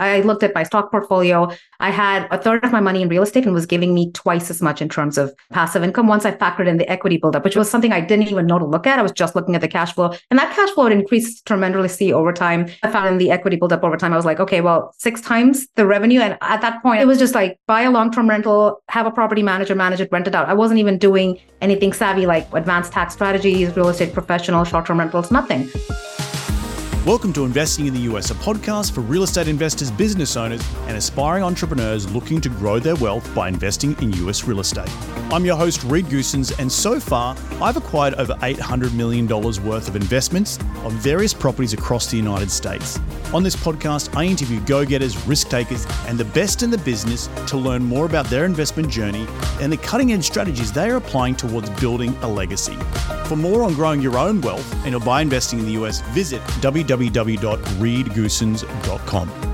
I looked at my stock portfolio. I had a third of my money in real estate and was giving me twice as much in terms of passive income once I factored in the equity buildup, which was something I didn't even know to look at. I was just looking at the cash flow. And that cash flow had increased tremendously over time. I found in the equity buildup over time. I was like, okay, well, six times the revenue. And at that point, it was just like buy a long term rental, have a property manager manage it, rent it out. I wasn't even doing anything savvy like advanced tax strategies, real estate professional, short term rentals, nothing. Welcome to Investing in the US, a podcast for real estate investors, business owners, and aspiring entrepreneurs looking to grow their wealth by investing in US real estate. I'm your host, Reed Goossens, and so far, I've acquired over $800 million worth of investments on various properties across the United States. On this podcast, I interview go getters, risk takers, and the best in the business to learn more about their investment journey and the cutting edge strategies they are applying towards building a legacy. For more on growing your own wealth and by investing in the US, visit www www.reedgoossens.com.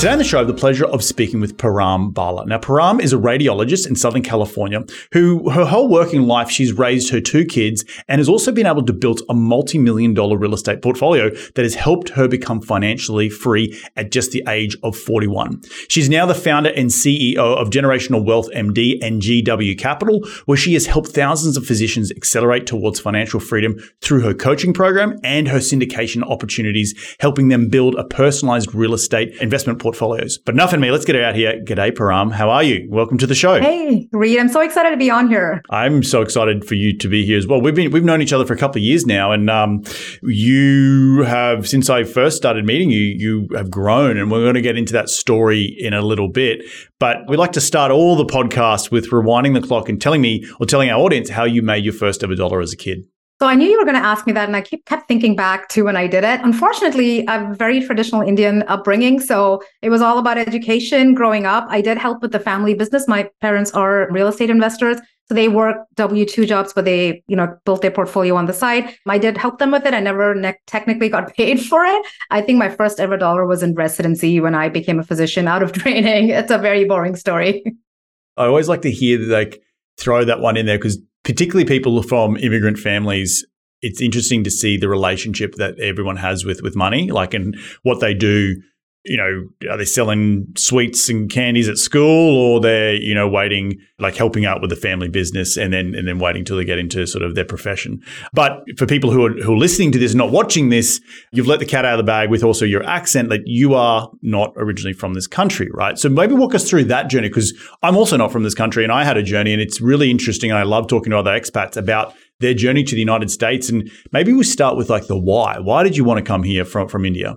Today on the show, I have the pleasure of speaking with Param Bala. Now, Param is a radiologist in Southern California who, her whole working life, she's raised her two kids and has also been able to build a multi million dollar real estate portfolio that has helped her become financially free at just the age of 41. She's now the founder and CEO of Generational Wealth MD and GW Capital, where she has helped thousands of physicians accelerate towards financial freedom through her coaching program and her syndication opportunities, helping them build a personalized real estate investment portfolio portfolios. But enough in me. Let's get out here. G'day, Param. How are you? Welcome to the show. Hey, Reed. I'm so excited to be on here. I'm so excited for you to be here as well. We've been we've known each other for a couple of years now, and um, you have since I first started meeting you, you have grown, and we're going to get into that story in a little bit. But we like to start all the podcasts with rewinding the clock and telling me or telling our audience how you made your first ever dollar as a kid. So I knew you were going to ask me that, and I keep kept thinking back to when I did it. Unfortunately, I have a very traditional Indian upbringing, so it was all about education. Growing up, I did help with the family business. My parents are real estate investors, so they work W two jobs, but they you know built their portfolio on the side. I did help them with it. I never ne- technically got paid for it. I think my first ever dollar was in residency when I became a physician out of training. It's a very boring story. I always like to hear like throw that one in there because particularly people from immigrant families, it's interesting to see the relationship that everyone has with with money, like and what they do. You know, are they selling sweets and candies at school, or they're you know waiting, like helping out with the family business, and then and then waiting till they get into sort of their profession. But for people who are who are listening to this, not watching this, you've let the cat out of the bag with also your accent that you are not originally from this country, right? So maybe walk us through that journey because I'm also not from this country, and I had a journey, and it's really interesting. And I love talking to other expats about their journey to the United States. And maybe we start with like the why. Why did you want to come here from, from India?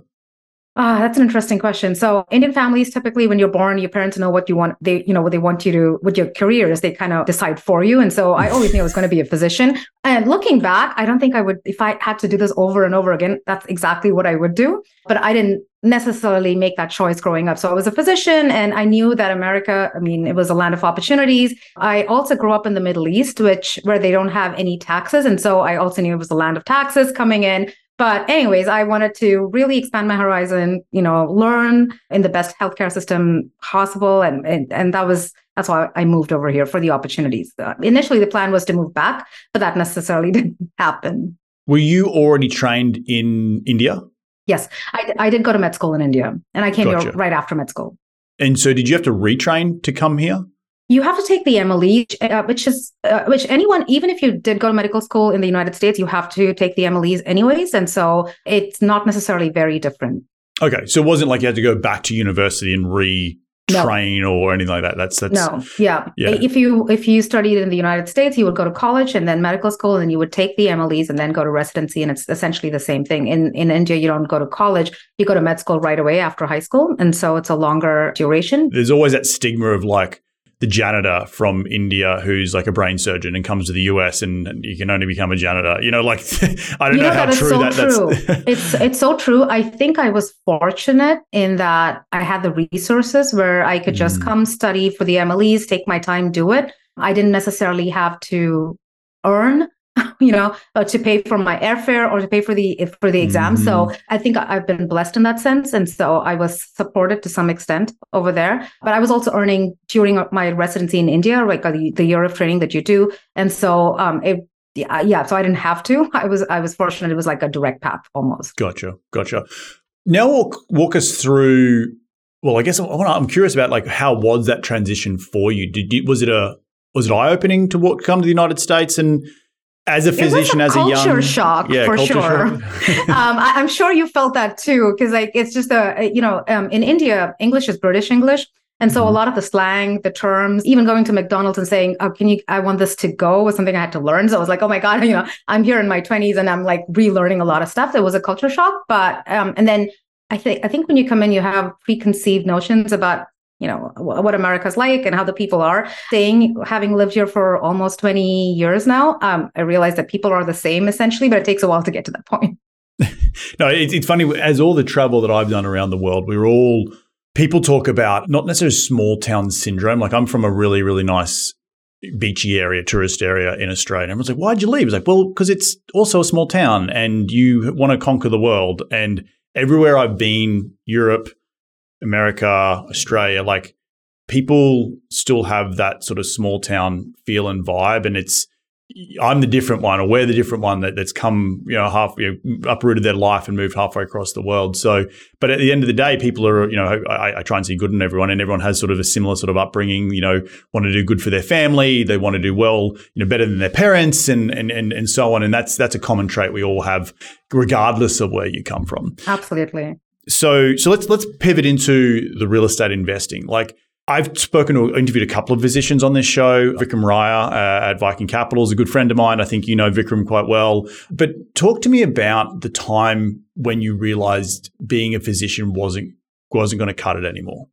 Ah, that's an interesting question. So Indian families typically when you're born, your parents know what you want they you know what they want you to what your career is, they kind of decide for you. And so I always knew I was going to be a physician. And looking back, I don't think I would if I had to do this over and over again, that's exactly what I would do. But I didn't necessarily make that choice growing up. So I was a physician and I knew that America, I mean, it was a land of opportunities. I also grew up in the Middle East, which where they don't have any taxes. And so I also knew it was a land of taxes coming in. But anyways, I wanted to really expand my horizon, you know, learn in the best healthcare system possible. And, and, and that was, that's why I moved over here for the opportunities. Uh, initially, the plan was to move back, but that necessarily didn't happen. Were you already trained in India? Yes, I, I did go to med school in India and I came gotcha. here right after med school. And so did you have to retrain to come here? You have to take the MLE, uh, which is uh, which anyone, even if you did go to medical school in the United States, you have to take the MLEs anyways, and so it's not necessarily very different. Okay, so it wasn't like you had to go back to university and re train no. or anything like that. That's that's no, yeah. yeah. If you if you studied in the United States, you would go to college and then medical school, and you would take the MLEs and then go to residency, and it's essentially the same thing. In in India, you don't go to college; you go to med school right away after high school, and so it's a longer duration. There's always that stigma of like the janitor from India who's like a brain surgeon and comes to the US and, you can only become a janitor. You know, like I don't you know, know how true so that true. that's. it's it's so true. I think I was fortunate in that I had the resources where I could just mm. come study for the MLEs, take my time, do it. I didn't necessarily have to earn you know, uh, to pay for my airfare or to pay for the for the exam. Mm-hmm. So I think I've been blessed in that sense, and so I was supported to some extent over there. But I was also earning during my residency in India, like the, the year of training that you do, and so um, it yeah, yeah. So I didn't have to. I was I was fortunate. It was like a direct path almost. Gotcha, gotcha. Now walk walk us through. Well, I guess I wanna, I'm curious about like how was that transition for you? Did you was it a was it eye opening to what, come to the United States and as a physician, a as a young shock yeah, for culture sure. shock. um, I, am sure you felt that too, because like it's just a you know um, in India English is British English, and so Mhm. a lot of the slang, the terms, even going to McDonald's and saying, "Oh, can you? I want this to go," was something I had to learn. So I was like, "Oh my god, you know, I'm here in my 20s and I'm like relearning a lot of stuff." It was a culture shock, but um, and then I think I think when you come in, you have preconceived notions about you know wh- what America's like and how the people are. saying having lived here for almost 20 years now, um, I realize that people are the same essentially, but it takes a while to get to that point. No, it's, it's funny. As all the travel that I've done around the world, we're all people talk about not necessarily small town syndrome. Like I'm from a really, really nice beachy area, tourist area in Australia. Everyone's like, why'd you leave? It's like, well, because it's also a small town and you want to conquer the world. And everywhere I've been, Europe, America, Australia, like people still have that sort of small town feel and vibe. And it's, I'm the different one, or we're the different one that, that's come, you know, half you know, uprooted their life and moved halfway across the world. So, but at the end of the day, people are, you know, I, I try and see good in everyone, and everyone has sort of a similar sort of upbringing. You know, want to do good for their family, they want to do well, you know, better than their parents, and and and and so on. And that's that's a common trait we all have, regardless of where you come from Absolutely. So so let's let's pivot into the real estate investing. Like I've spoken to interviewed a couple of physicians on this show. Vikram Raja uh, at Viking Capital is a good friend of mine. I think you know Vikram quite well. But talk to me about the time when you realized being a physician wasn't wasn't going to cut it anymore.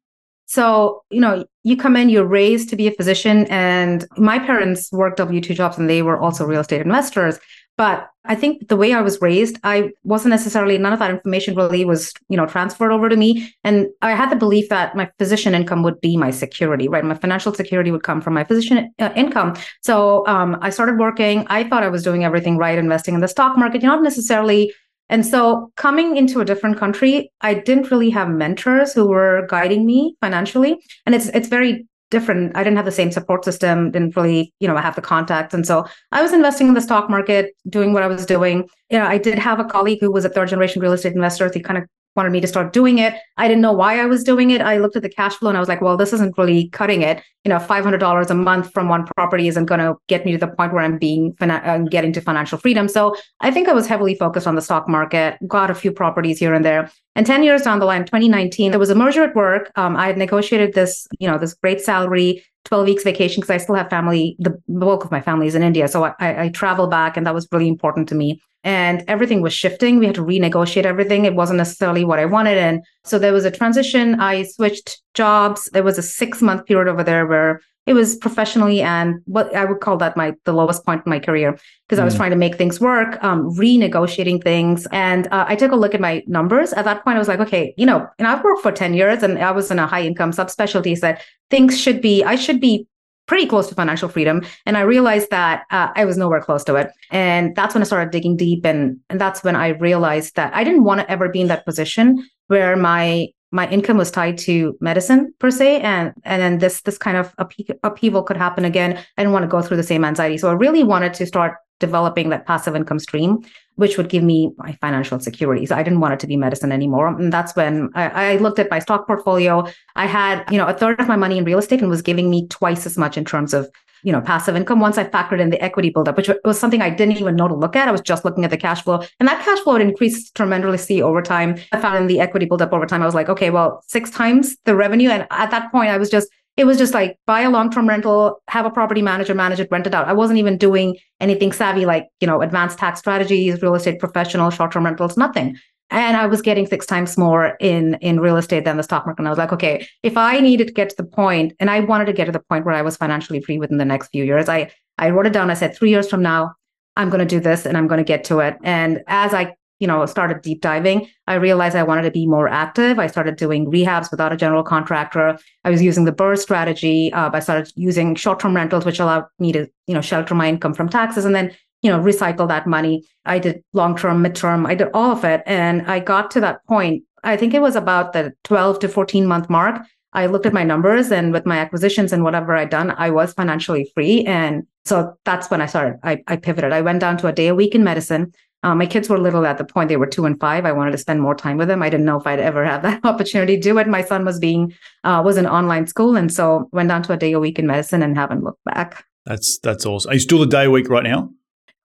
So, you know, you come in, you're raised to be a physician, and my parents worked W 2 jobs and they were also real estate investors. But I think the way I was raised, I wasn't necessarily, none of that information really was, you know, transferred over to me. And I had the belief that my physician income would be my security, right? My financial security would come from my physician uh, income. So um, I started working. I thought I was doing everything right, investing in the stock market, not necessarily and so coming into a different country, I didn't really have mentors who were guiding me financially. And it's it's very different. I didn't have the same support system, didn't really, you know, have the contacts. And so I was investing in the stock market, doing what I was doing. You know, I did have a colleague who was a third generation real estate investor. He kind of wanted me to start doing it. I didn't know why I was doing it. I looked at the cash flow and I was like, well, this isn't really cutting it. You know, $500 a month from one property isn't going to get me to the point where I'm being, I'm getting to financial freedom. So I think I was heavily focused on the stock market, got a few properties here and there. And 10 years down the line, 2019, there was a merger at work. Um, I had negotiated this, you know, this great salary, 12 weeks vacation because I still have family. The bulk of my family is in India. So I, I travel back and that was really important to me and everything was shifting. We had to renegotiate everything. It wasn't necessarily what I wanted. And so there was a transition. I switched jobs. There was a six month period over there where it was professionally and what I would call that my the lowest point in my career because I was Mm. trying to make things work, um, renegotiating things. And uh, I took a look at my numbers. At that point, I was like, okay, you know, and I've worked for 10 years and I was in a high income subspecialty. So that things should be, I should be pretty close to financial freedom. And I realized that uh, I was nowhere close to it. And that's when I started digging deep. And, and that's when I realized that I didn't want to ever be in that position where my my income was tied to medicine per se and and then this this kind of upheaval could happen again. I didn't want to go through the same anxiety. So i really wanted to start developing that passive income stream which would give me my financial security. So i didn't want it to be medicine anymore. And that's when I, I looked at my stock portfolio. I had you know a third of my money in real estate and was giving me twice as much in terms of you know passive income. Once i factored in the equity buildup which was something i didn't even know to look at i was just looking at the cash flow. And that cash flow had increased tremendously over time. I found in the equity buildup over time i was like okay well six times the revenue. And at that point i was just it was just like buy a long-term rental have a property manager manage it rent it out. I wasn't even doing anything savvy like you know advanced tax strategies real estate professional short-term rentals nothing and I was getting six times more in in real estate than the stock market. And I was like, okay, if I needed to get to the point, and I wanted to get to the point where I was financially free within the next few years, I I wrote it down. I said, three years from now, I'm going to do this, and I'm going to get to it. And as I you know started deep diving, I realized I wanted to be more active. I started doing rehabs without a general contractor. I was using the BRRRR strategy. Uh, I started using short term rentals, which allowed me to you know shelter my income from taxes, and then you know, recycle that money. I did long term, midterm, I did all of it. And I got to that point. I think it was about the 12 to 14 month mark. I looked at my numbers and with my acquisitions and whatever I'd done, I was financially free. And so that's when I started. I, I pivoted. I went down to a day a week in medicine. Um, my kids were little at the point; they were two and five. I wanted to spend more time with them. I didn't know if I'd ever have that opportunity to do it. My son was being uh, was in online school, and so went down to a day a week in medicine and haven't looked back. That's that's awesome. Are you still a day a week right now?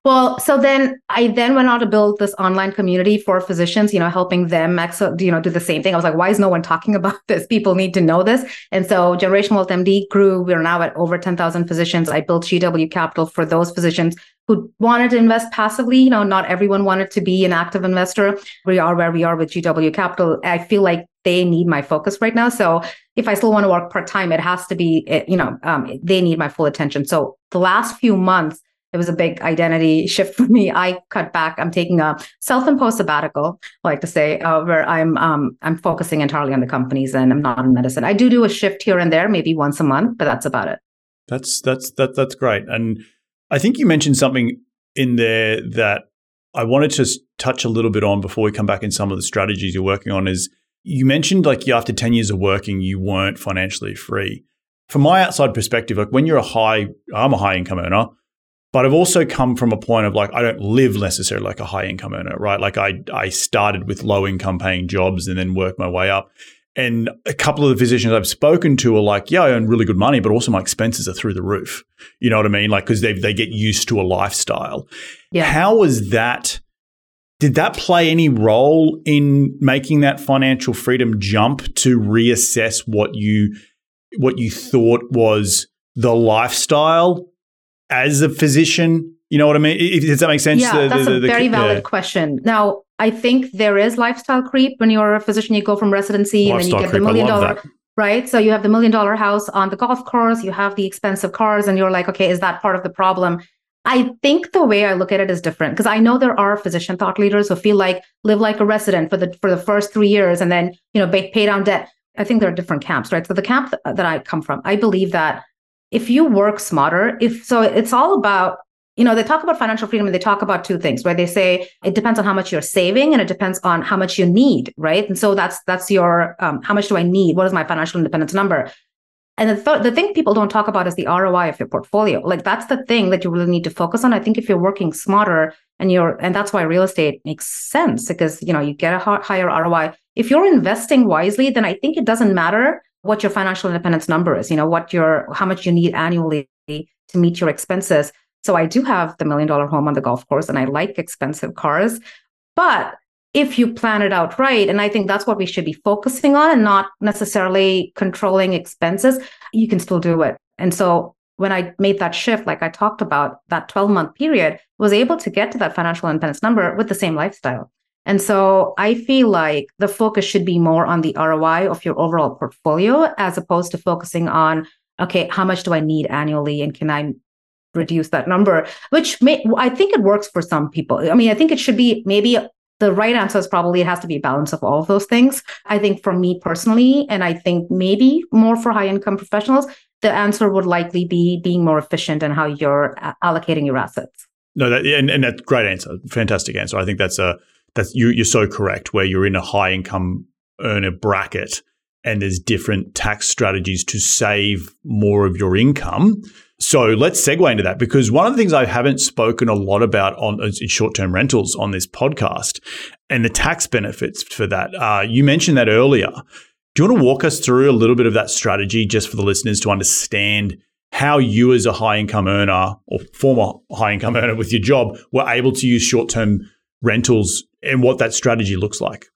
Well, so then I then went on to build this online community for physicians, you know, helping them, you know, do the same thing. I was like, why is no one talking about this? People need to know this. And so Generation Wealth MD grew. We're now at over 10,000 physicians. I built GW Capital for those physicians who wanted to invest passively. You know, not everyone wanted to be an active investor. We are where we are with GW Capital. I feel like they need my focus right now. So if I still want to work part time, it has to be, you know, um, they need my full attention. So the last few months, it was a big identity shift for me. I cut back. I'm taking a self-imposed sabbatical, I like to say, uh, where I'm um, I'm focusing entirely on the companies and I'm not in medicine. I do do a shift here and there, maybe once a month, but that's about it. That's that's that that's great. And I think you mentioned something in there that I wanted to touch a little bit on before we come back in some of the strategies you're working on. Is you mentioned like after 10 years of working, you weren't financially free. From my outside perspective, like when you're a high, I'm a high income earner but I've also come from a point of like I don't live necessarily like a high income earner, right? Like I I started with low income paying jobs and then worked my way up. And a couple of the physicians I've spoken to are like, yeah, I earn really good money, but also my expenses are through the roof. You know what I mean? Like because they they get used to a lifestyle. Yeah. How was that? Did that play any role in making that financial freedom jump to reassess what you what you thought was the lifestyle as a physician? You know what I mean? Does that make sense? Yeah, the, that's the, the, a very valid question. Now, I think there is lifestyle creep when you're a physician. You go from residency lifestyle and then you get creep, the million dollar, that. right? So you have the million dollar house on the golf course, you have the expensive cars, and you're like, okay, is that part of the problem? I think the way I look at it is different because I know there are physician thought leaders who feel like live like a resident for the for the first three years and then you know pay, pay down debt. I think there are different camps, right? So the camp that I come from, I believe that if you work smarter, if so, it's all about you know, they talk about financial freedom and they talk about two things, right? They say it depends on how much you're saving and it depends on how much you need, right? And so that's that's your um, how much do I need? What is my financial independence number? And the, th- the thing people don't talk about is the ROI of your portfolio. Like that's the thing that you really need to focus on. I think if you're working smarter and you're, and that's why real estate makes sense because, you know, you get a higher ROI. If you're investing wisely, then I think it doesn't matter what your financial independence number is, you know, what your, how much you need annually to meet your expenses. So I do have the million dollar home on the golf course and I like expensive cars. But if you plan it out right, and I think that's what we should be focusing on and not necessarily controlling expenses, you can still do it. And so when I made that shift, like I talked about, that 12 month period, was able to get to that financial independence number with the same lifestyle. And so I feel like the focus should be more on the ROI of your overall portfolio as opposed to focusing on, okay, how much do I need annually and can I reduce that number? Which may, I think it works for some people. I mean, I think it should be maybe the right answer is probably it has to be a balance of all of those things. I think for me personally, and I think maybe more for high income professionals, the answer would likely be being more efficient in how you're uh, allocating your assets. No, that, and, and that's great answer. Fantastic answer. I think that's a that's you, you're so correct. Where you're in a high income earner bracket, and there's different tax strategies to save more of your income. So let's segue into that because one of the things I haven't spoken a lot about on short term rentals on this podcast and the tax benefits for that. Uh, you mentioned that earlier. Do you want to walk us through a little bit of that strategy just for the listeners to understand how you, as a high income earner or former high income earner with your job, were able to use short term rentals and what that strategy looks like.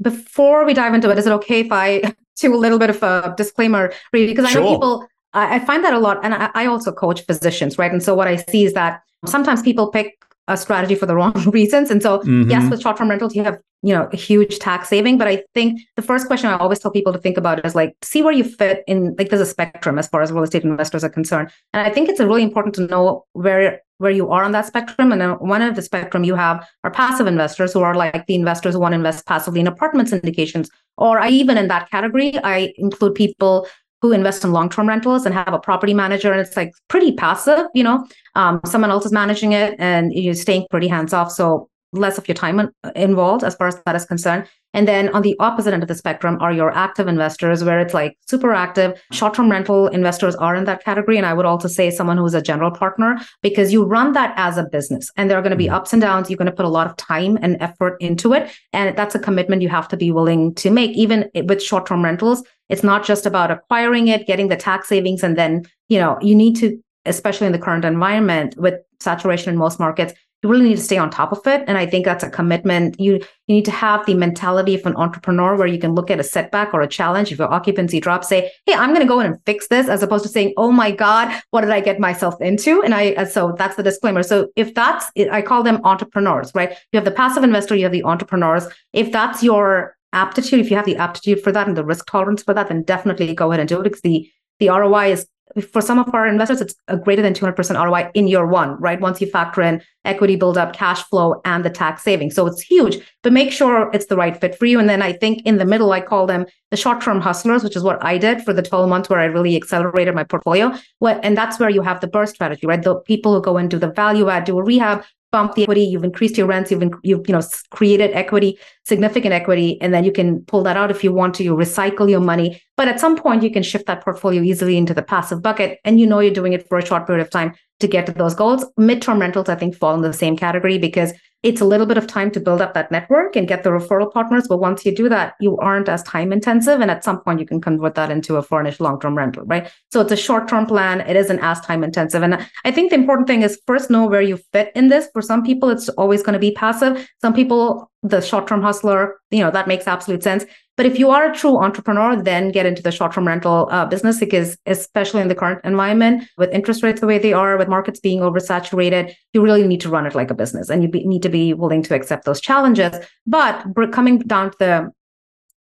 Before we dive into it, is it okay if I do a little bit of a disclaimer, really? Because I sure. know people, I, find that a lot. And I, I also coach physicians, right? And so what I see is that sometimes people pick a strategy for the wrong reasons. And so, mm-hmm. yes, with short-term rentals, you have you know a huge tax saving. But I think the first question I always tell people to think about is like see where you fit in. Like there's a spectrum as far as real estate investors are concerned, and I think it's really important to know where where you are on that spectrum. And one of the spectrum you have are passive investors who are like the investors who want to invest passively in apartment syndications. Or I even in that category, I include people who invest in long-term rentals and have a property manager and it's like pretty passive you know um, someone else is managing it and you're staying pretty hands off so less of your time involved as far as that is concerned And then on the opposite end of the spectrum are your active investors, where it's like super active. Short term rental investors are in that category. And I would also say someone who is a general partner because you run that as a business and there are going to be mm-hmm. ups and downs. You're going to put a lot of time and effort into it. And that's a commitment you have to be willing to make, even with short term rentals. It's not just about acquiring it, getting the tax savings, and then, you know, you need to, especially in the current environment with saturation in most markets, you really need to stay on top of it. And i think that's a commitment. You you need to have the mentality of an entrepreneur where you can look at a setback or a challenge. If your occupancy drops say hey i'm going to go in and fix this as opposed to saying oh my god what did i get myself into? And i uh, so that's the disclaimer. So if that's i call them entrepreneurs right? You have the passive investor you have the entrepreneurs. If that's your aptitude if you have the aptitude for that and the risk tolerance for that then definitely go ahead and do it because the the ROI is for some of our investors, it's a greater than 200% ROI in year one, right? Once you factor in equity buildup, cash flow, and the tax savings. So it's huge, but make sure it's the right fit for you. And then I think in the middle, I call them the short term hustlers, which is what I did for the 12 months where I really accelerated my portfolio. And that's where you have the BRRRR strategy, right? The people who go into the value add, do a rehab, bump the equity, you've increased your rents, you've, you've you know created equity, significant equity, and then you can pull that out if you want to. You recycle your money, but at some point you can shift that portfolio easily into the passive bucket, and you know you're doing it for a short period of time to get to those goals. Midterm rentals, I think, fall in the same category because it's a little bit of time to build up that network and get the referral partners. But once you do that, you aren't as time intensive. And at some point, you can convert that into a furnished long term rental, right? So it's a short term plan. It isn't as time intensive. And I think the important thing is first know where you fit in this. For some people, it's always going to be passive. Some people, the short term hustler, you know, that makes absolute sense. But if you are a true entrepreneur, then get into the short term rental uh, business because, especially in the current environment, with interest rates the way they are, with markets being oversaturated, you really need to run it like a business and you be, need to be willing to accept those challenges. But coming down to the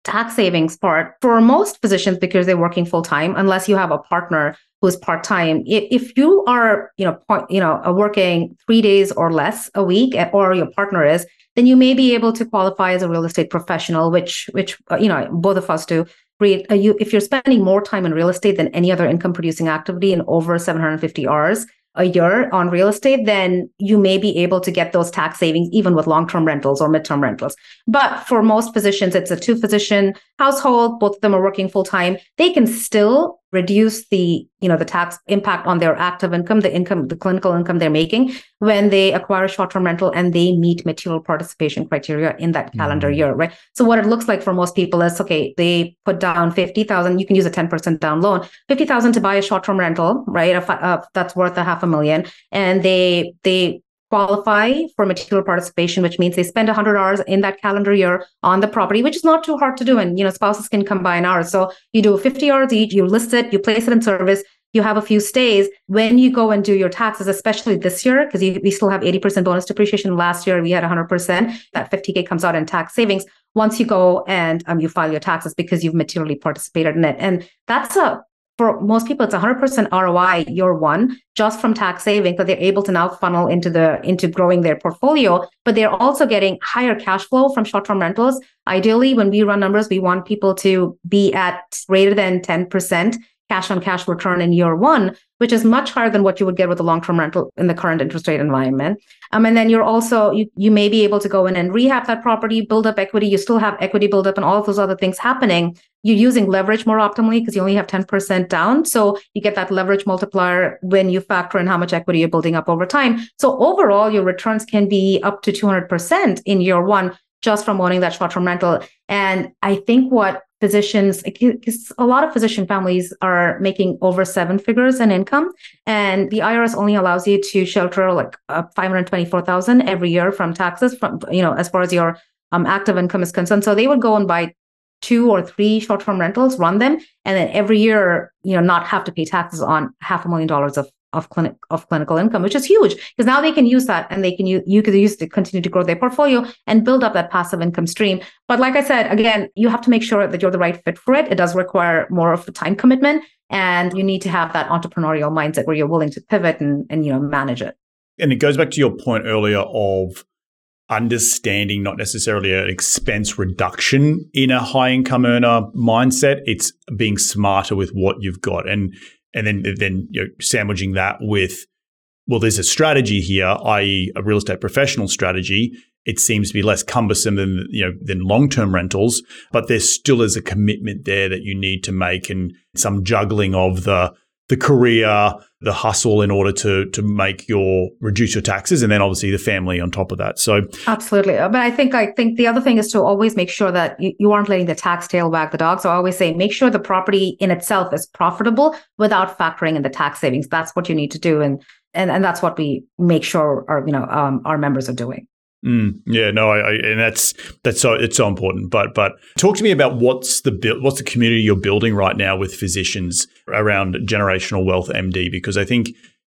tax savings part, for most physicians, because they're working full time, unless you have a partner who's part time, if you are, you know, point, you know, working three days or less a week, or your partner is, then you may be able to qualify as a real estate professional, which which uh, you know both of us do. Uh, if you're spending more time in real estate than any other income producing activity in over 750 hours, a year on real estate, then you may be able to get those tax savings even with long term rentals or midterm rentals. But for most physicians, it's a two physician household. Both of them are working full time. They can still reduce the you know the tax impact on their active income the income the clinical income they're making when they acquire a short-term rental and they meet material participation criteria in that calendar mm-hmm. year right so what it looks like for most people is okay they put down 50000 you can use a 10% down loan 50000 to buy a short-term rental right uh, that's worth a half a million and they they qualify for material participation, which means they spend 100 hours in that calendar year on the property, which is not too hard to do. And, you know, spouses can combine hours. So you do 50 hours each, you list it, you place it in service, you have a few stays. When you go and do your taxes, especially this year, because we still have 80% bonus depreciation. Last year, we had 100%. That 50K comes out in tax savings once you go and um, you file your taxes because you've materially participated in it. And that's a for most people, it's 100% ROI year one just from tax savings that they're able to now funnel into the into growing their portfolio. But they're also getting higher cash flow from short-term rentals. Ideally, when we run numbers, we want people to be at greater than 10% cash on cash return in year one, which is much higher than what you would get with a long-term rental in the current interest rate environment. Um, and then you're also you you may be able to go in and rehab that property, build up equity. You still have equity build up and all of those other things happening. You're using leverage more optimally because you only have 10% down. So you get that leverage multiplier when you factor in how much equity you're building up over time. So overall, your returns can be up to 200% in year one just from owning that short-term rental. And I think what physicians because a lot of physician families are making over seven figures in income and the irs only allows you to shelter like uh, 524000 every year from taxes from you know as far as your um, active income is concerned. So they would go and buy two or three short-term rentals run them and then every year you know not have to pay taxes on half a million dollars of of clinic of clinical income, which is huge because now they can use that and they can use you could use to continue to grow their portfolio and build up that passive income stream. But like I said, again, you have to make sure that you're the right fit for it. It does require more of a time commitment and you need to have that entrepreneurial mindset where you're willing to pivot and, and you know manage it. And it goes back to your point earlier of understanding not necessarily an expense reduction in a high income earner mindset. It's being smarter with what you've got. And and then then you know, sandwiching that with well, there's a strategy here, i.e., a real estate professional strategy, it seems to be less cumbersome than you know than long term rentals, but there still is a commitment there that you need to make and some juggling of the the career, the hustle in order to to make your reduce your taxes, and then obviously the family on top of that. So absolutely, but I think I think the other thing is to always make sure that you, you aren't letting the tax tail wag the dog. So I always say make sure the property in itself is profitable without factoring in the tax savings. That's what you need to do, and and and that's what we make sure our you know um, our members are doing. Mm, yeah, no, I, I, and that's that's so it's so important. But but talk to me about what's the what's the community you're building right now with physicians around generational wealth MD because I think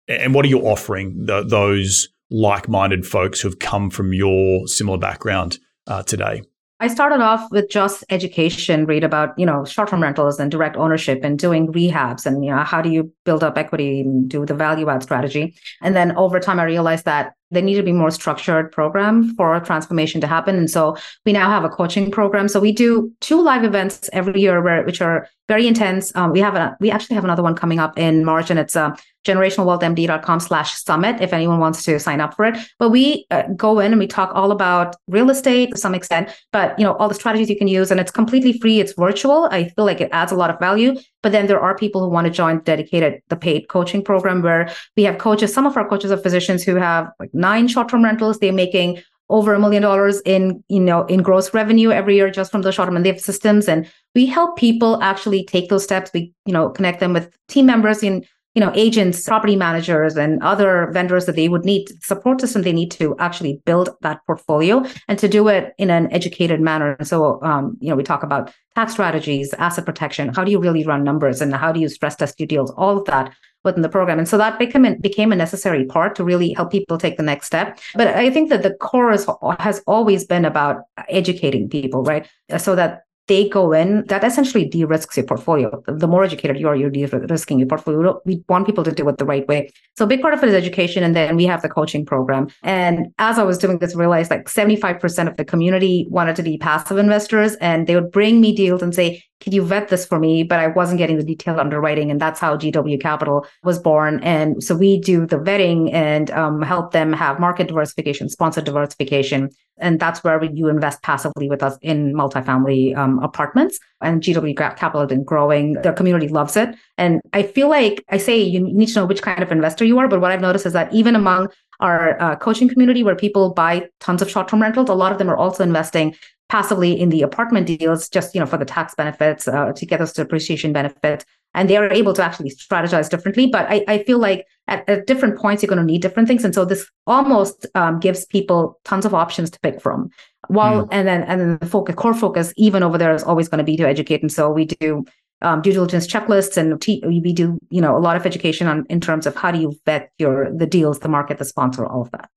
and what are you offering the, those like-minded folks who've come from your similar background uh, today? I started off with just education, read about, you know, short-term rentals and direct ownership and doing rehabs and, you know, how do you build up equity and do the value add strategy. And then over time, I realized that there needed to be more structured program for transformation to happen. And so we now have a coaching program. So we do two live events every year, where, which are very intense. Um, we have a, we actually have another one coming up in March, and it's a generationalwealthmd.com slash summit if anyone wants to sign up for it. But we uh, go in and we talk all about real estate to some extent, but you know, all the strategies you can use and it's completely free. It's virtual. I feel like it adds a lot of value. But then there are people who want to join dedicated, the paid coaching program where we have coaches. Some of our coaches are physicians who have like nine short-term rentals. They're making over a million dollars in you know in gross revenue every year just from the short and have systems and we help people actually take those steps we you know connect them with team members in you know, agents, property managers, and other vendors that they would need support system they need to actually build that portfolio and to do it in an educated manner. And so, um, you know, we talk about tax strategies, asset protection. How do you really run numbers, and how do you stress test your deals? All of that within the program. And so that became became a necessary part to really help people take the next step. But I think that the core is, has always been about educating people, right? So that they go in, that essentially de-risks your portfolio. The more educated you are, you're de-risking your portfolio. We want people to do it the right way. So a big part of it is education. And then we have the coaching program. And as I was doing this, I realized like 75% of the community wanted to be passive investors and they would bring me deals and say, could you vet this for me? But I wasn't getting the detailed underwriting. And that's how GW Capital was born. And so we do the vetting and um, help them have market diversification, sponsor diversification. And that's where you invest passively with us in multifamily um, apartments. And GW Capital has been growing. Their community loves it. And I feel like I say you need to know which kind of investor you are. But what I've noticed is that even among our uh, coaching community where people buy tons of short-term rentals, a lot of them are also investing passively in the apartment deals just you know for the tax benefits uh, to get us to appreciation benefit. And they are able to actually strategize differently. But i, I feel like at, at different points you're going to need different things. And so this almost um, gives people tons of options to pick from. While mm. and then and then the focus core focus even over there is always going to be to educate. And so we do um, due diligence checklists and we do you know a lot of education on in terms of how do you vet your the deals the market the sponsor all of that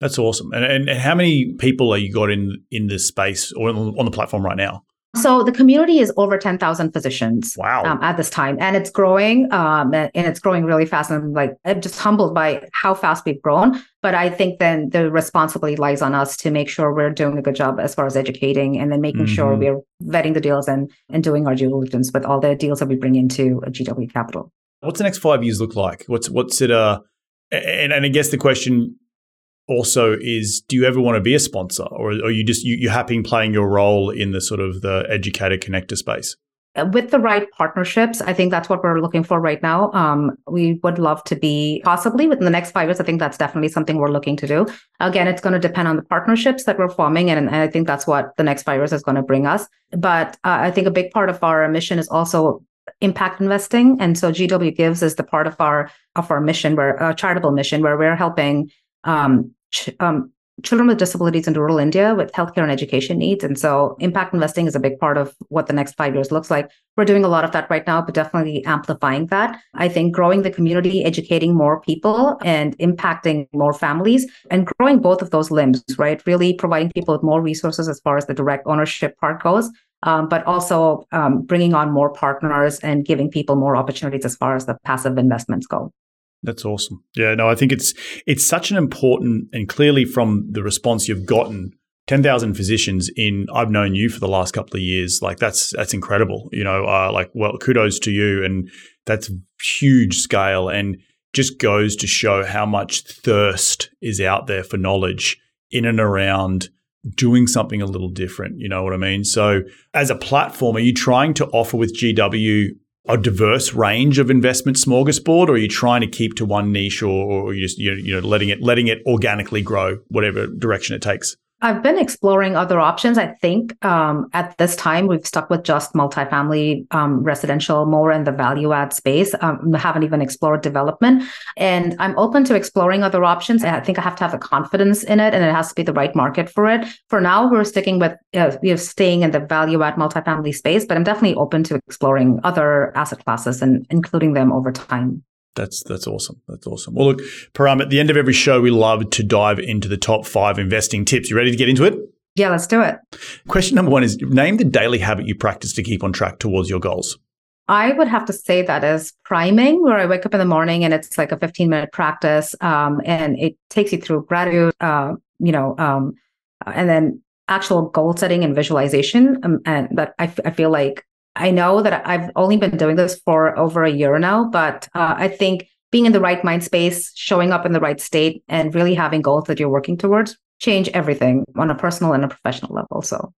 that's awesome. And, and, and how many people are you got in in this space or on the platform right now? So the community is over 10,000 physicians wow. Um, at this time, and it's growing, um, and it's growing really fast. And I'm like, I'm just humbled by how fast we've grown. But I think then the responsibility lies on us to make sure we're doing a good job as far as educating, and then making mm-hmm. sure we're vetting the deals and and doing our due diligence with all the deals that we bring into a GW Capital. What's the next five years look like? What's what's it? Uh, and, and I guess the question also is do you ever want to be a sponsor? Or are you just you, you're happy in playing your role in the sort of the educator connector space? Uh, with the right partnerships i think that's what we're looking for right now. Um, we would love to be possibly within the next five years i think that's definitely something we're looking to do. Again it's going to depend on the partnerships that we're forming and, and i think that's what the next five years is going to bring us. But uh, i think a big part of our mission is also impact investing and so gw gives is the part of our of our mission where a charitable mission where we're helping um, ch- um, children with disabilities in rural India with healthcare and education needs. And so impact investing is a big part of what the next five years looks like. We're doing a lot of that right now, but definitely amplifying that. I think growing the community, educating more people and impacting more families and growing both of those limbs, right? Really providing people with more resources as far as the direct ownership part goes. Um, but also um, bringing on more partners and giving people more opportunities as far as the passive investments go. That's awesome. Yeah, no, I think it's it's such an important and clearly from the response you've gotten, ten thousand physicians in. I've known you for the last couple of years. Like that's that's incredible. You know, uh, like well, kudos to you, and that's huge scale, and just goes to show how much thirst is out there for knowledge in and around doing something a little different. You know what I mean? So, as a platform, are you trying to offer with GW a diverse range of investment smorgasbord, or are you trying to keep to one niche, or, or you just you know letting it letting it organically grow, whatever direction it takes? I've been exploring other options. I think um, at this time we've stuck with just multifamily um, residential more in the value add space. Um, haven't even explored development, and I'm open to exploring other options. I think I have to have the confidence in it, and it has to be the right market for it. For now, we're sticking with uh, you know staying in the value add multifamily space, but I'm definitely open to exploring other asset classes and including them over time. That's that's awesome. That's awesome. Well, look, Param, at the end of every show, we love to dive into the top five investing tips. You ready to get into it? Yeah, let's do it. Question number one is name the daily habit you practice to keep on track towards your goals. I would have to say that is priming, where I wake up in the morning and it's like a 15 minute practice, um, and it takes you through gratitude, uh, you know, um, and then actual goal setting and visualization. Um, and that I, f- I feel like I know that I've only been doing this for over a year now, but uh, I think being in the right mind space, showing up in the right state, and really having goals that you're working towards change everything on a personal and a professional level. So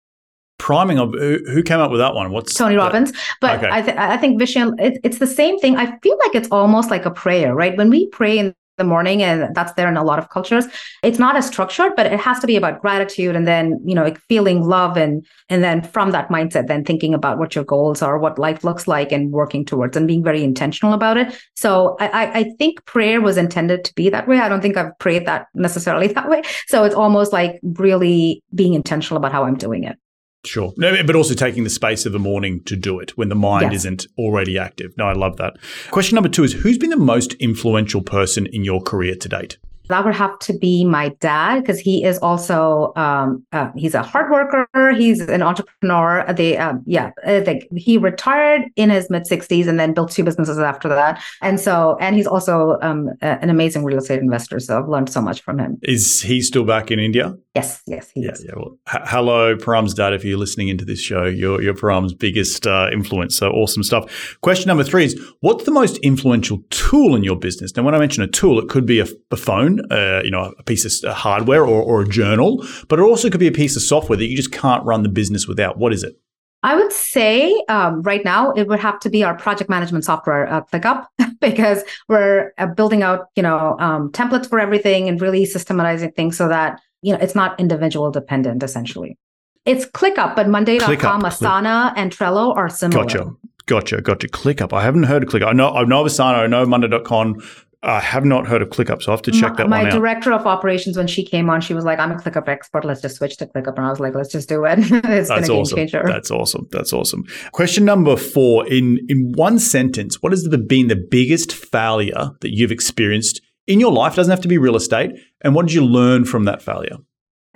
priming of who came up with that one what's tony robbins but okay. I, th- I think vision it, it's the same thing i feel like it's almost like a prayer right when we pray in the morning and that's there in a lot of cultures. It's not as structured but it has to be about gratitude and then you know feeling love and and then from that mindset then thinking about what your goals are what life looks like and working towards and being very intentional about it. So i i think prayer was intended to be that way. I don't think i've prayed that necessarily that way. So it's almost like really being intentional about how i'm doing it Sure. No, but also taking the space of the morning to do it when the mind yes. isn't already active. No, I love that. Question number two is Who's been the most influential person in your career to date? That would have to be my dad because he is also um, uh, he's a hard worker he's an entrepreneur. They um, yeah uh, they, he retired in his mid 60s and then built two businesses after that. And so and he's also um, an amazing real estate investor so i've learned so much from him. Is he still back in india? Yes yes he yeah, is. yeah well h- hello param's dad if you're listening into this show you're, you're param's biggest uh, influence so awesome stuff. Question number three is what's the most influential tool in your business? Now when i mention a tool it could be a, a phone uh, you know, a piece of hardware or, or a journal, but it also could be a piece of software that you just can't run the business without. What is it? I would say um, right now it would have to be our project management software, uh, ClickUp, because we're uh, building out, you know, um, templates for everything and really systematizing things so that you know it's not individual dependent. Essentially, it's ClickUp, but Monday.com, Asana, and Trello are similar. Gotcha. Gotcha, gotcha. ClickUp. I haven't heard of ClickUp. I know, I know of Asana. I know Monday.com. I have not heard of ClickUp, so I have to check that my, one out. My director of operations, when she came on, she was like, "I'm a ClickUp expert. Let's just switch to ClickUp." And I was like, "Let's just do it. it's That's awesome. changer." That's awesome. That's awesome. Question number four: in in one sentence, what has been the biggest failure that you've experienced in your life? It doesn't have to be real estate. And what did you learn from that failure?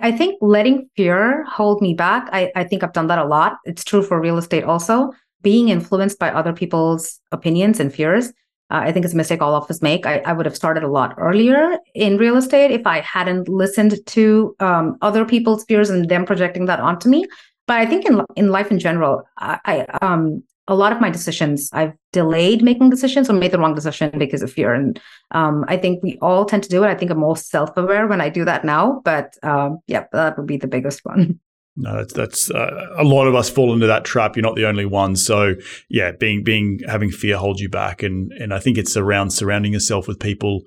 I think letting fear hold me back. I, I think I've done that a lot. It's true for real estate also. Being influenced by other people's opinions and fears uh, I think it's a mistake all of us make. I, I, would have started a lot earlier in real estate if I hadn't listened to um, other people's fears and them projecting that onto me. But I think in in life in general, I, I um, a lot of my decisions I've delayed making decisions or made the wrong decision because of fear. And um, I think we all tend to do it. I think I'm more self aware when I do that now. But um, yeah, that would be the biggest one. No, that's, that's uh, a lot of us fall into that trap. You're not the only one. So yeah, being being having fear holds you back, and and I think it's around surrounding yourself with people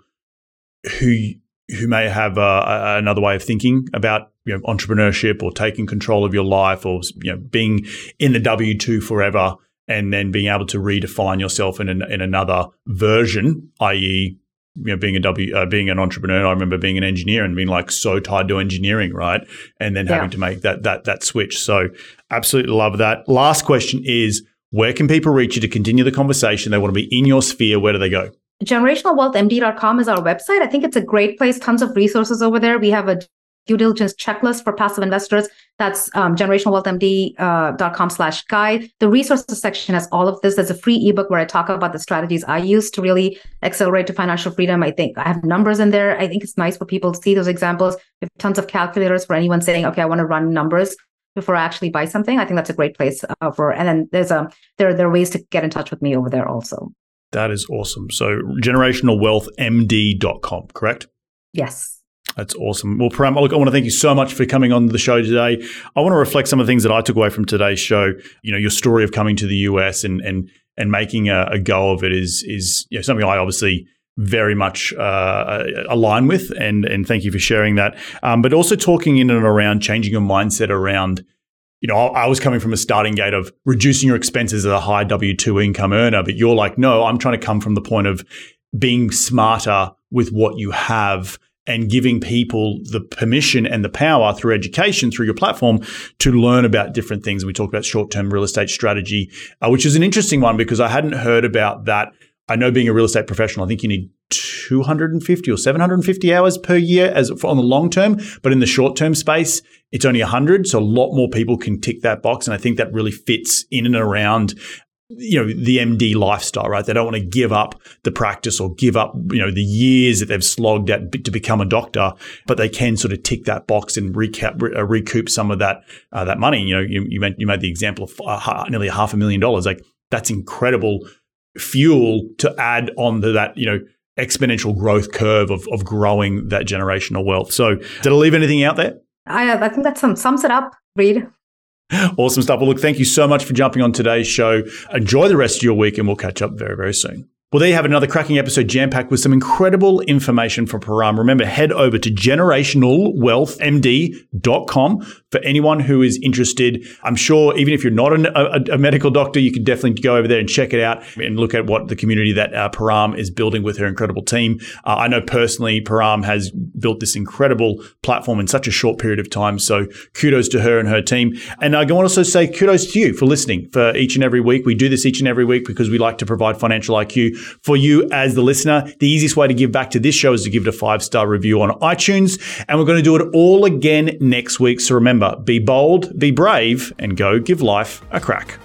who who may have uh, another way of thinking about you know, entrepreneurship or taking control of your life or you know being in the W two forever and then being able to redefine yourself in an, in another version, i.e you know, being a W, uh, being an entrepreneur, I remember being an engineer and being like so tied to engineering, right? And then yeah. having to make that that that switch. So, absolutely love that. Last question is: Where can people reach you to continue the conversation? They want to be in your sphere. Where do they go? Generationalwealthmd.com is our website. I think it's a great place. Tons of resources over there. We have a due diligence checklist for passive investors. That's um, generationalwealthmd.com uh, slash guide. The resources section has all of this. There's a free ebook where I talk about the strategies I use to really accelerate to financial freedom. I think I have numbers in there. I think it's nice for people to see those examples. We have tons of calculators for anyone saying, okay, I want to run numbers before I actually buy something. I think that's a great place uh, for, and then there's a, there, there are ways to get in touch with me over there also. That is awesome. So generationalwealthmd.com, correct? Yes. That's awesome. Well, Param, look, I want to thank you so much for coming on the show today. I want to reflect some of the things that I took away from today's show. You know, your story of coming to the US and and and making a, a go of it is is you know, something I obviously very much uh, align with, and and thank you for sharing that. Um, but also talking in and around changing your mindset around. You know, I was coming from a starting gate of reducing your expenses as a high W two income earner, but you're like, no, I'm trying to come from the point of being smarter with what you have and giving people the permission and the power through education, through your platform, to learn about different things. We talked about short term real estate strategy, uh, which is an interesting one because I hadn't heard about that. I know being a real estate professional, I think you need 250 or 750 hours per year as on the long term, but in the short term space, it's only 100. So a lot more people can tick that box. And I think that really fits in and around you know the MD lifestyle, right? They don't want to give up the practice or give up you know the years that they've slogged at to become a doctor, but they can sort of tick that box and recap, uh, recoup some of that uh, that money. You know, you you made, you made the example of uh, nearly half a million dollars. Like that's incredible fuel to add on to that. You know. Exponential growth curve of, of growing that generational wealth. So, did I leave anything out there? I, I think that sums it up, Reed. Awesome stuff. Well, look, thank you so much for jumping on today's show. Enjoy the rest of your week, and we'll catch up very, very soon. Well, there you have another cracking episode jam packed with some incredible information from Param. Remember, head over to generationalwealthmd.com for anyone who is interested. I'm sure even if you're not a, a, medical doctor, you can definitely go over there and check it out and look at what the community that uh, Param is building with her incredible team. Uh, I know personally, Param has built this incredible platform in such a short period of time. So kudos to her and her team. And I want to also say kudos to you for listening for each and every week. We do this each and every week because we like to provide financial IQ for you as the listener. The easiest way to give back to this show is to give it a five star review on iTunes. And we're going to do it all again next week. So remember, be bold, be brave, and go give life a crack.